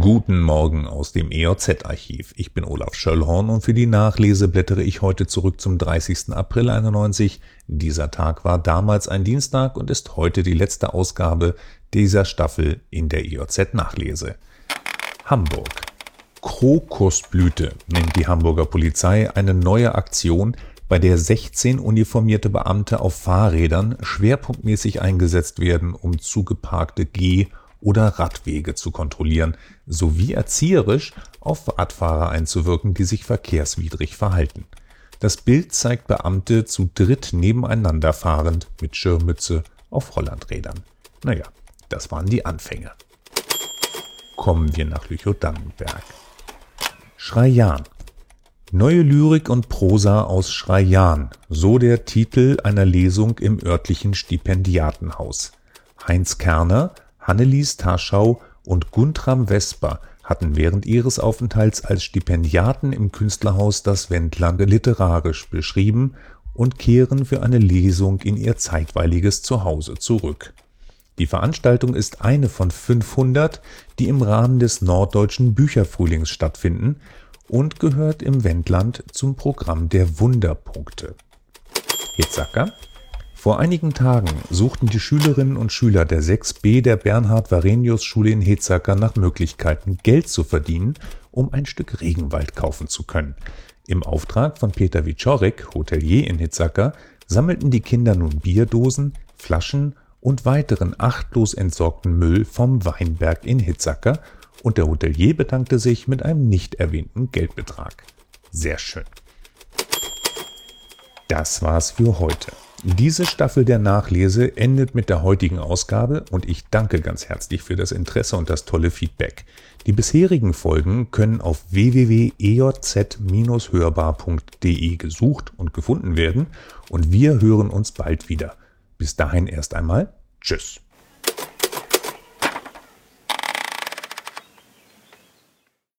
Guten Morgen aus dem EOZ-Archiv. Ich bin Olaf Schöllhorn und für die Nachlese blättere ich heute zurück zum 30. April 91. Dieser Tag war damals ein Dienstag und ist heute die letzte Ausgabe dieser Staffel in der EOZ-Nachlese. Hamburg. Krokusblüte nennt die Hamburger Polizei eine neue Aktion, bei der 16 uniformierte Beamte auf Fahrrädern schwerpunktmäßig eingesetzt werden, um zugeparkte Geh- oder Radwege zu kontrollieren, sowie erzieherisch auf Radfahrer einzuwirken, die sich verkehrswidrig verhalten. Das Bild zeigt Beamte zu dritt nebeneinander fahrend mit Schirmmütze auf Hollandrädern. Naja, das waren die Anfänge. Kommen wir nach Lüchow-Dannenberg. Schreian. Neue Lyrik und Prosa aus Schreian, so der Titel einer Lesung im örtlichen Stipendiatenhaus. Heinz Kerner Hannelies Taschau und Guntram Vesper hatten während ihres Aufenthalts als Stipendiaten im Künstlerhaus das Wendland literarisch beschrieben und kehren für eine Lesung in ihr zeitweiliges Zuhause zurück. Die Veranstaltung ist eine von 500, die im Rahmen des Norddeutschen Bücherfrühlings stattfinden und gehört im Wendland zum Programm der Wunderpunkte. Hitzacker vor einigen Tagen suchten die Schülerinnen und Schüler der 6b der Bernhard-Varenius-Schule in Hetzacker nach Möglichkeiten, Geld zu verdienen, um ein Stück Regenwald kaufen zu können. Im Auftrag von Peter Wiczorek, Hotelier in Hetzacker, sammelten die Kinder nun Bierdosen, Flaschen und weiteren achtlos entsorgten Müll vom Weinberg in Hitzacker und der Hotelier bedankte sich mit einem nicht erwähnten Geldbetrag. Sehr schön. Das war's für heute. Diese Staffel der Nachlese endet mit der heutigen Ausgabe und ich danke ganz herzlich für das Interesse und das tolle Feedback. Die bisherigen Folgen können auf www.ejz-hörbar.de gesucht und gefunden werden und wir hören uns bald wieder. Bis dahin erst einmal Tschüss.